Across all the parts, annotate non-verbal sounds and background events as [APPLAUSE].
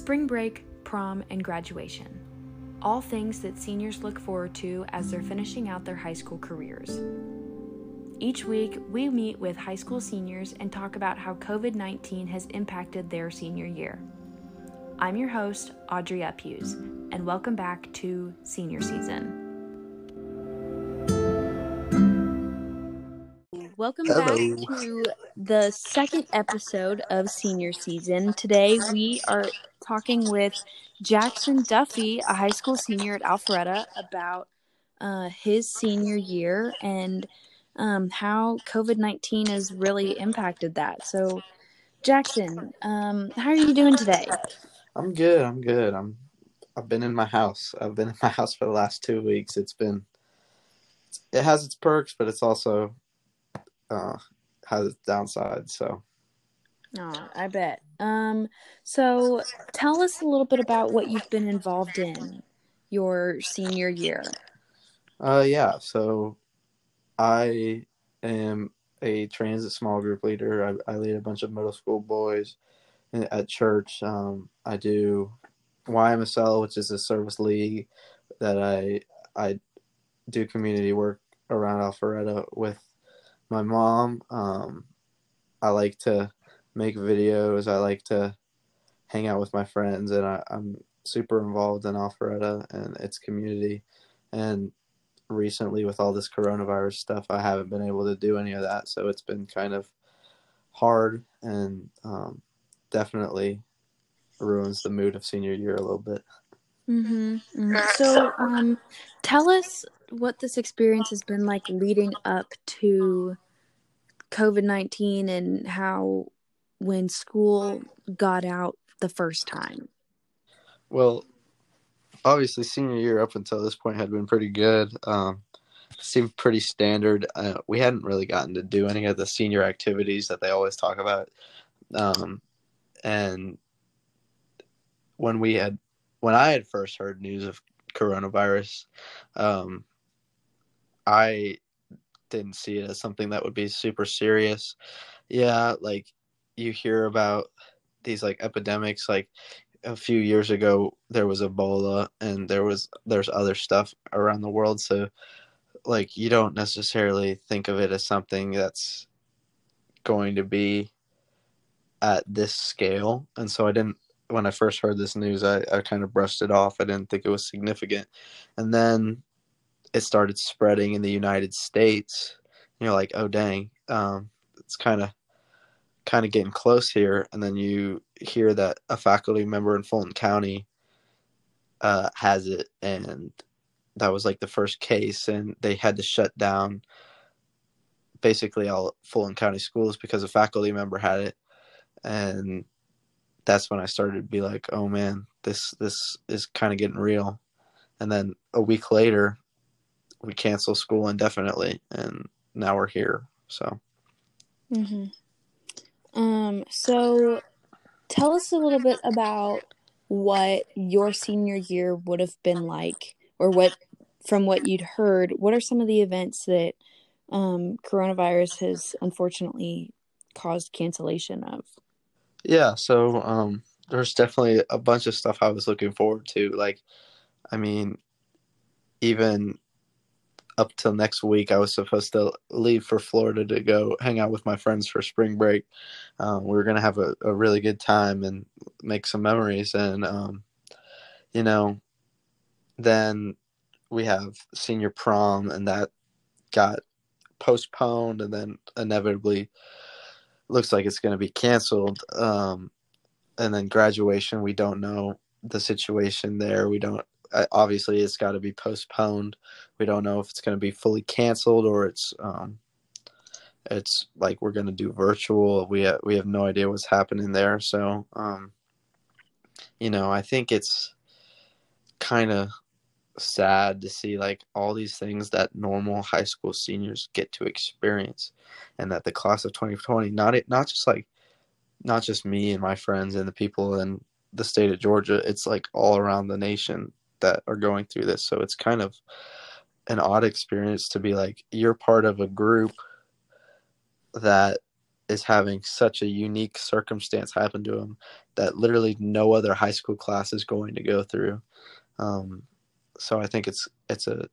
spring break, prom, and graduation. All things that seniors look forward to as they're finishing out their high school careers. Each week, we meet with high school seniors and talk about how COVID 19 has impacted their senior year. I'm your host, Audrey Uphughes, and welcome back to Senior Season. Welcome Hello. back to the second episode of Senior Season. Today, we are talking with Jackson Duffy, a high school senior at Alpharetta, about uh, his senior year and um, how COVID 19 has really impacted that. So, Jackson, um, how are you doing today? I'm good. I'm good. I'm. I've been in my house. I've been in my house for the last two weeks. It's been. It has its perks, but it's also uh, has its downsides. So Oh, I bet. Um, so tell us a little bit about what you've been involved in your senior year. Uh, yeah. So, I am a transit small group leader. I, I lead a bunch of middle school boys at church. Um, I do YMSL, which is a service league that I I do community work around Alpharetta with my mom. Um, I like to make videos. I like to hang out with my friends, and I, I'm super involved in Alpharetta and its community. And recently, with all this coronavirus stuff, I haven't been able to do any of that. So it's been kind of hard and um, definitely ruins the mood of senior year a little bit. Mm-hmm. So, um, tell us what this experience has been like leading up to COVID 19 and how when school got out the first time. Well, obviously, senior year up until this point had been pretty good. Um, seemed pretty standard. Uh, we hadn't really gotten to do any of the senior activities that they always talk about. Um, and when we had, when I had first heard news of coronavirus, um, I didn't see it as something that would be super serious. Yeah, like you hear about these like epidemics like a few years ago there was ebola and there was there's other stuff around the world. So like you don't necessarily think of it as something that's going to be at this scale. And so i didn't when i first heard this news i, I kind of brushed it off. I didn't think it was significant. And then it started spreading in the united states. You're like oh dang. Um, it's kind of kind of getting close here, and then you hear that a faculty member in Fulton County uh, has it, and that was like the first case, and they had to shut down basically all Fulton County schools because a faculty member had it, and that's when I started to be like, oh man, this this is kind of getting real, and then a week later, we cancel school indefinitely, and now we're here, so. Mm-hmm. Um, so tell us a little bit about what your senior year would have been like, or what, from what you'd heard, what are some of the events that um, coronavirus has unfortunately caused cancellation of? Yeah, so um, there's definitely a bunch of stuff I was looking forward to. Like, I mean, even up till next week, I was supposed to leave for Florida to go hang out with my friends for spring break. Um, we were going to have a, a, really good time and make some memories. And, um, you know, then we have senior prom, and that got postponed, and then inevitably looks like it's going to be canceled. Um, and then graduation, we don't know the situation there. We don't obviously it's got to be postponed. We don't know if it's going to be fully canceled or it's um, it's like we're going to do virtual. We have, we have no idea what's happening there. So um, you know, I think it's kind of sad to see like all these things that normal high school seniors get to experience and that the class of 2020 not it not just like not just me and my friends and the people in the state of Georgia it's like all around the nation that are going through this. So it's kind of an odd experience to be like you're part of a group that is having such a unique circumstance happen to them that literally no other high school class is going to go through. Um, so I think it's it's a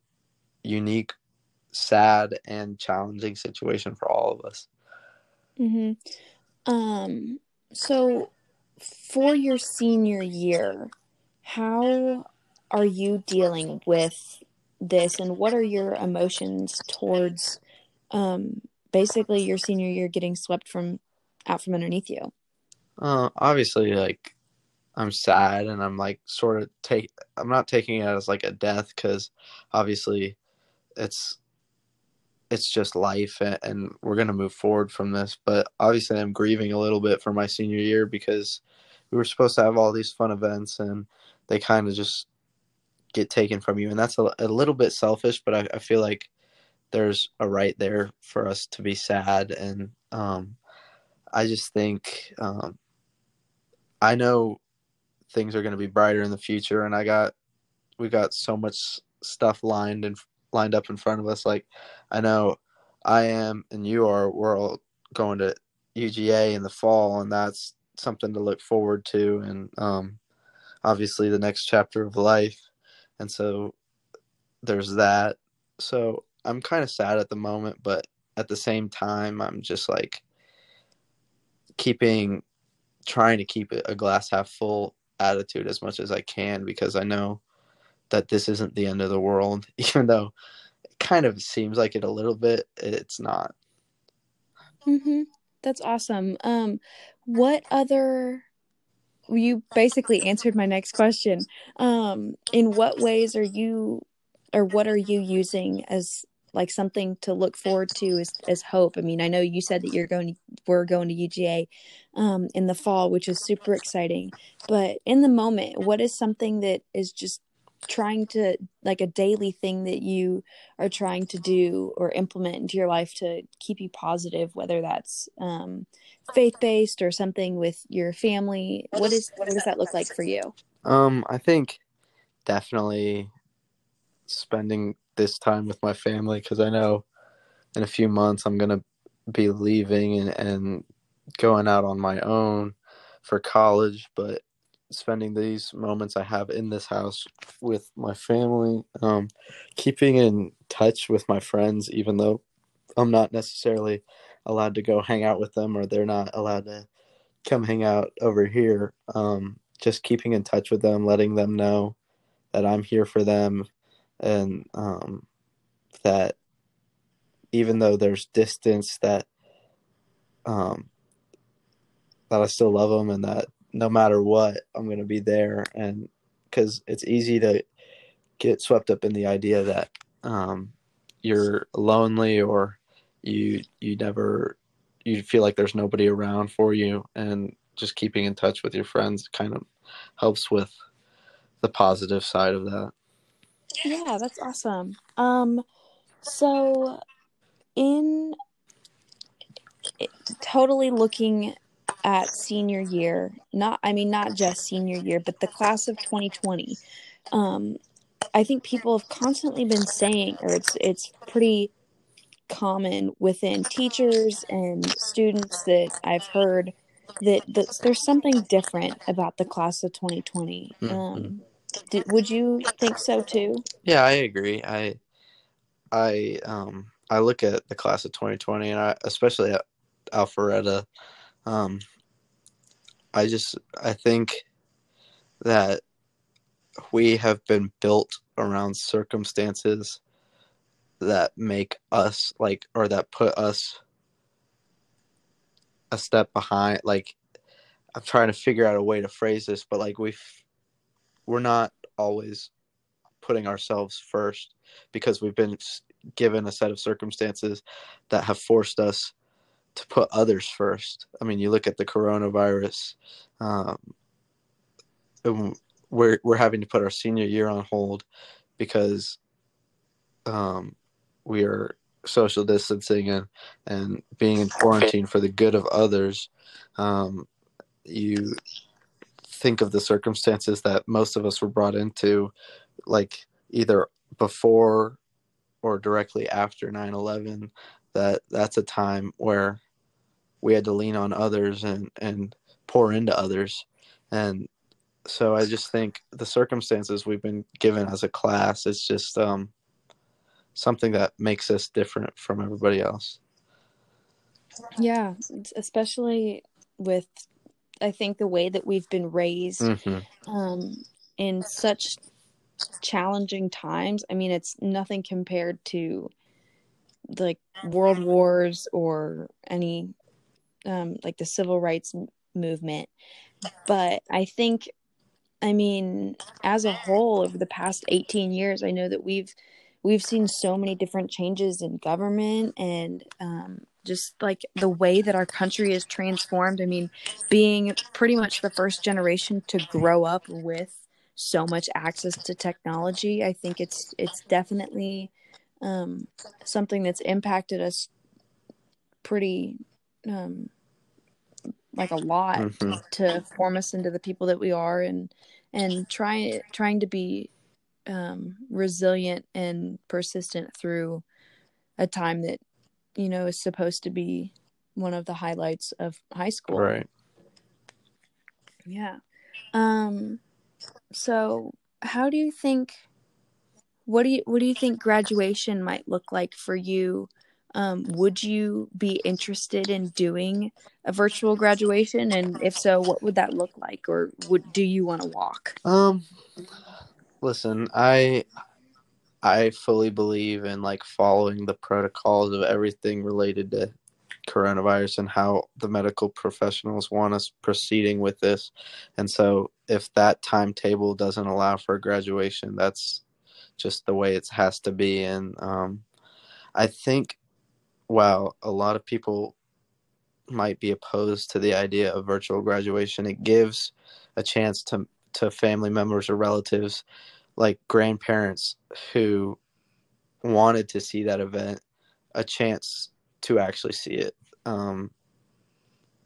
unique, sad, and challenging situation for all of us. hmm Um, so for your senior year, how are you dealing with this and what are your emotions towards um basically your senior year getting swept from out from underneath you? Uh, obviously, like I'm sad and I'm like sort of take. I'm not taking it as like a death because obviously it's it's just life and, and we're gonna move forward from this. But obviously, I'm grieving a little bit for my senior year because we were supposed to have all these fun events and they kind of just get taken from you, and that's a, a little bit selfish. But I, I feel like there's a right there for us to be sad and um, I just think um, I know things are going to be brighter in the future, and I got we got so much stuff lined and lined up in front of us. Like I know I am and you are. We're all going to UGA in the fall, and that's something to look forward to. And um, obviously, the next chapter of life, and so there's that. So I'm kind of sad at the moment, but at the same time, I'm just like keeping trying to keep a glass half full attitude as much as I can because I know that this isn't the end of the world, [LAUGHS] even though it kind of seems like it a little bit. It's not. Mm-hmm. That's awesome. Um, what other? You basically answered my next question. Um, in what ways are you, or what are you using as like something to look forward to as, as hope? I mean, I know you said that you're going we're going to UGA um, in the fall, which is super exciting. But in the moment, what is something that is just trying to like a daily thing that you are trying to do or implement into your life to keep you positive whether that's um, faith-based or something with your family what is what does that look like for you? Um, I think definitely spending this time with my family because I know in a few months I'm gonna be leaving and, and going out on my own for college, but spending these moments I have in this house with my family, um, keeping in touch with my friends, even though I'm not necessarily allowed to go hang out with them or they're not allowed to come hang out over here. Um, just keeping in touch with them, letting them know that I'm here for them, and um, that even though there's distance, that um, that I still love them, and that no matter what, I'm going to be there. And because it's easy to get swept up in the idea that um, you're lonely or you you never you feel like there's nobody around for you, and just keeping in touch with your friends kind of helps with the positive side of that. yeah that's awesome um so in totally looking at senior year not i mean not just senior year but the class of 2020 um i think people have constantly been saying or it's it's pretty common within teachers and students that i've heard that, that there's something different about the class of 2020 Mhm. um did, would you think so too Yeah, I agree. I I um I look at the class of 2020 and I especially at Alpharetta um I just I think that we have been built around circumstances that make us like or that put us a step behind like I'm trying to figure out a way to phrase this but like we we're not always putting ourselves first because we've been given a set of circumstances that have forced us to put others first. I mean, you look at the coronavirus. Um, we're we're having to put our senior year on hold because um, we are social distancing and and being in quarantine for the good of others. Um, you think of the circumstances that most of us were brought into, like either before or directly after 9-11 that that's a time where we had to lean on others and and pour into others. And so i just think the circumstances we've been given as a class is just um, something that makes us different from everybody else. Yeah especially with i think the way that we've been raised mm-hmm. um, in such challenging times. I mean it's nothing compared to like world wars or any um, like the civil rights movement. But i think i mean as a whole over the past 18 years i know that we've we've seen so many different changes in government and um, just like the way that our country is transformed. I mean being pretty much the first generation to grow up with so much access to technology i think it's it's definitely um, something that's impacted us pretty um, like a lot mm-hmm. to form us into the people that we are and and trying trying to be um, resilient and persistent through a time that you know is supposed to be one of the highlights of high school. Right. Yeah. Um so how do you think what do you what do you think graduation might look like for you um, would you be interested in doing a virtual graduation? And if so what would that look like? Or would do you want to walk? Um listen i i fully believe in like following the protocols of everything related to coronavirus and how the medical professionals want us proceeding with this. And so if that timetable doesn't allow for a graduation that's just the way it has to be. And um, I think while a lot of people might be opposed to the idea of virtual graduation, it gives a chance to to family members or relatives like grandparents who wanted to see that event a chance to actually see it um,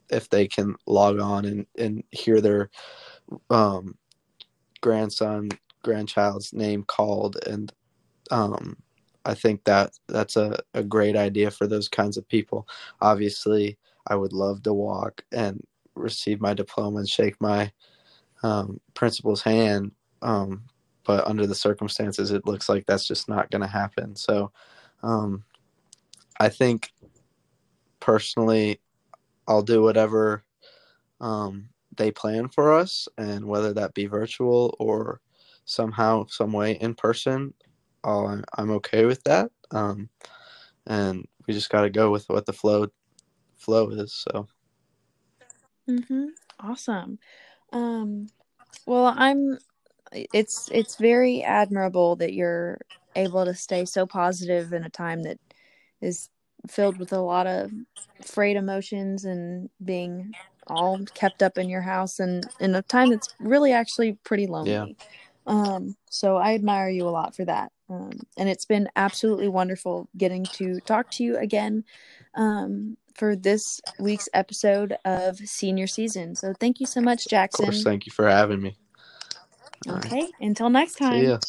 if they can log on and, and hear their um, grandson grandchild's name called and um, I think that that's a, a great idea for those kinds of people. Obviously, I would love to walk and receive my diploma and shake my um, principal's hand, um, but under the circumstances, it looks like that's just not going to happen. So, um, I think personally, I'll do whatever um, they plan for us, and whether that be virtual or somehow, some way in person, uh, I'm okay with that. Um, and we just got to go with what the flow flow is. So. Mm-hmm. Awesome. Um, well, I'm. It's it's very admirable that you're able to stay so positive in a time that is filled with a lot of frayed emotions and being all kept up in your house and in a time that's really actually pretty lonely. Yeah. Um, so I admire you a lot for that. Um, and it's been absolutely wonderful getting to talk to you again um, for this week's episode of senior season. So thank you so much, Jackson. Of course, thank you for having me. Okay, right. until next time. See ya.